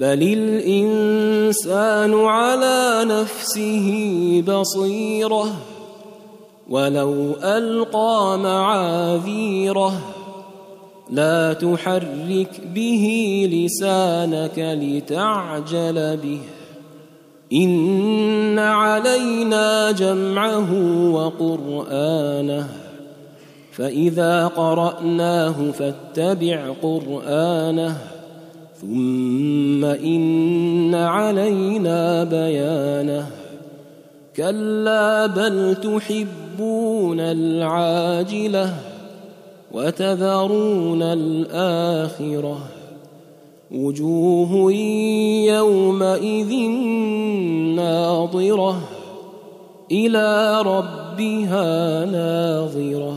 بل الانسان على نفسه بصيره ولو القى معاذيره لا تحرك به لسانك لتعجل به ان علينا جمعه وقرانه فاذا قراناه فاتبع قرانه ثم إن علينا بيانه. كلا بل تحبون العاجلة وتذرون الآخرة. وجوه يومئذ ناظرة إلى ربها ناظرة.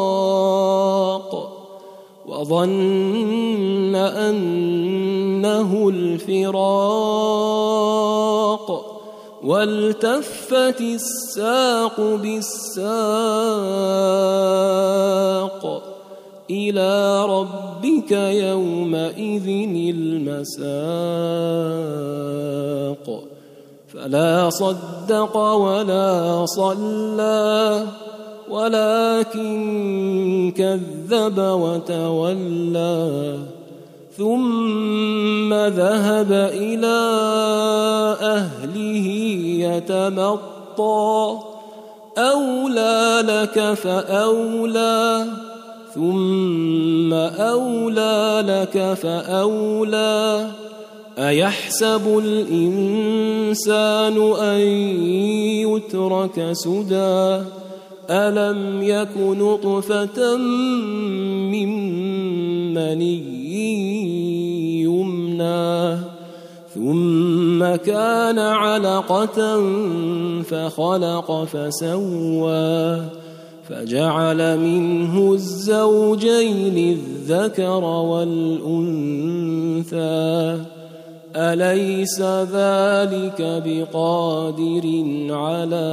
وظن أنه الفراق والتفت الساق بالساق إلى ربك يومئذ المساق فلا صدق ولا صلى ولكن كذب وتولى ثم ذهب إلى أهله يتمطى. أولى لك فأولى ثم أولى لك فأولى. أيحسب الإنسان أن يترك سدى؟ الم يك نطفه من مني يمنى ثم كان علقه فخلق فسوى فجعل منه الزوجين الذكر والانثى اليس ذلك بقادر على